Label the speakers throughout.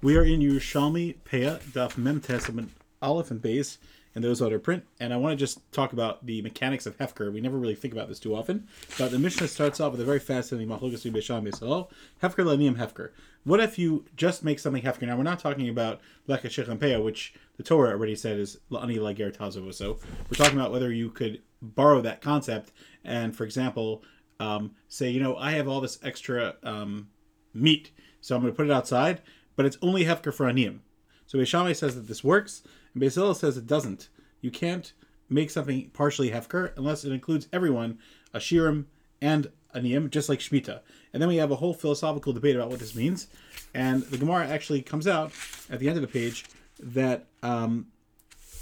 Speaker 1: We are in Yerushalmi Peah Daf Mem Tes Amud Aleph and Base and those other print. And I want to just talk about the mechanics of Hefker. We never really think about this too often, but the Mishnah starts off with a very fascinating Machlokas Beisham Beisal Hefker Lanium Hefker. What if you just make something Hefker? Now we're not talking about Leka Shechem Peah, which the Torah already said is La'ani Lager Tazovo. So we're talking about whether you could borrow that concept and, for example, um, say, you know, I have all this extra um, meat, so I'm going to put it outside but it's only Hefker for Aniyim. So Beis Shammai says that this works, and Hillel says it doesn't. You can't make something partially Hefker unless it includes everyone, Ashirim and Aniyim, just like Shemitah. And then we have a whole philosophical debate about what this means. And the Gemara actually comes out at the end of the page that um,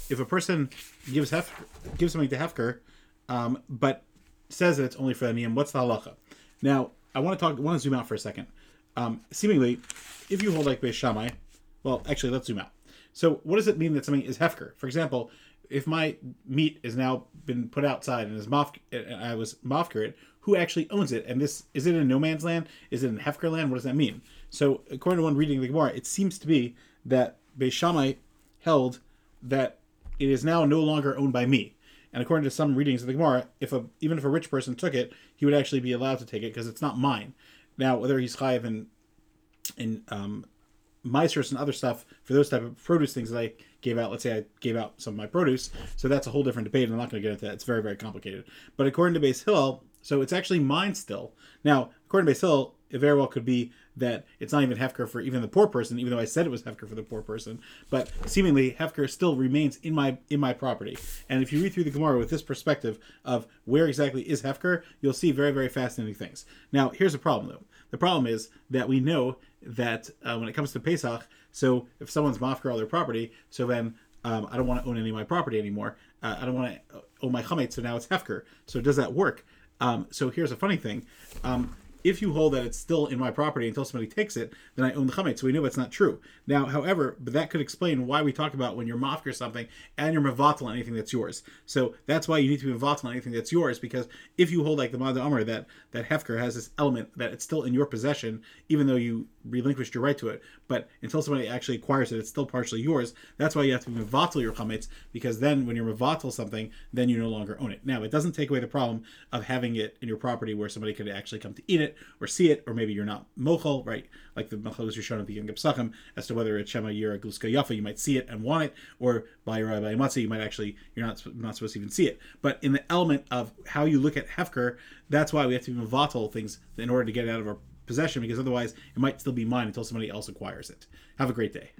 Speaker 1: if a person gives hef- gives something to Hefker, um, but says that it's only for Aniyim, what's the halacha? Now, I want to talk. I want to zoom out for a second. Um, seemingly, if you hold like Beis Shammai, well, actually, let's zoom out. So, what does it mean that something is hefker? For example, if my meat has now been put outside and is mof, and I was mofker it, who actually owns it? And this is it in no man's land? Is it in hefker land? What does that mean? So, according to one reading of the Gemara, it seems to be that Beis Shammai held that it is now no longer owned by me. And according to some readings of the Gemara, if a even if a rich person took it, he would actually be allowed to take it because it's not mine. Now, whether he's chayiv in in um, Meisters and other stuff for those type of produce things that I gave out. Let's say I gave out some of my produce, so that's a whole different debate. And I'm not going to get into that. It's very very complicated. But according to Beis Hillel, so it's actually mine still. Now, according to Beis Hillel, it very well could be that it's not even Hefker for even the poor person, even though I said it was Hefker for the poor person. But seemingly Hefker still remains in my in my property. And if you read through the Gemara with this perspective of where exactly is Hefker, you'll see very very fascinating things. Now, here's the problem though. The problem is that we know that uh, when it comes to Pesach, so if someone's mafker all their property, so then um, I don't want to own any of my property anymore. Uh, I don't want to own my chametz, so now it's hefker. So does that work? Um, so here's a funny thing. Um, if you hold that it's still in my property until somebody takes it, then I own the chametz. So we know that's not true. Now, however, but that could explain why we talk about when you're mafker something and you're mavatal on anything that's yours. So that's why you need to be mavatal on anything that's yours because if you hold like the Mada Amr that that hefker has this element that it's still in your possession, even though you relinquished your right to it, but until somebody actually acquires it, it's still partially yours. That's why you have to be mavatal your chametz because then when you're mavatal something, then you no longer own it. Now, it doesn't take away the problem of having it in your property where somebody could actually come to eat it or see it, or maybe you're not mochel, right? Like the machlos you're shown at the of Pesachim, as to whether it's Shema Yira Gluska Yafa, you might see it and want it, or by Rai by Matzah, you might actually, you're not not supposed to even see it. But in the element of how you look at Hefker, that's why we have to be mavatal things in order to get it out of our possession, because otherwise it might still be mine until somebody else acquires it. Have a great day.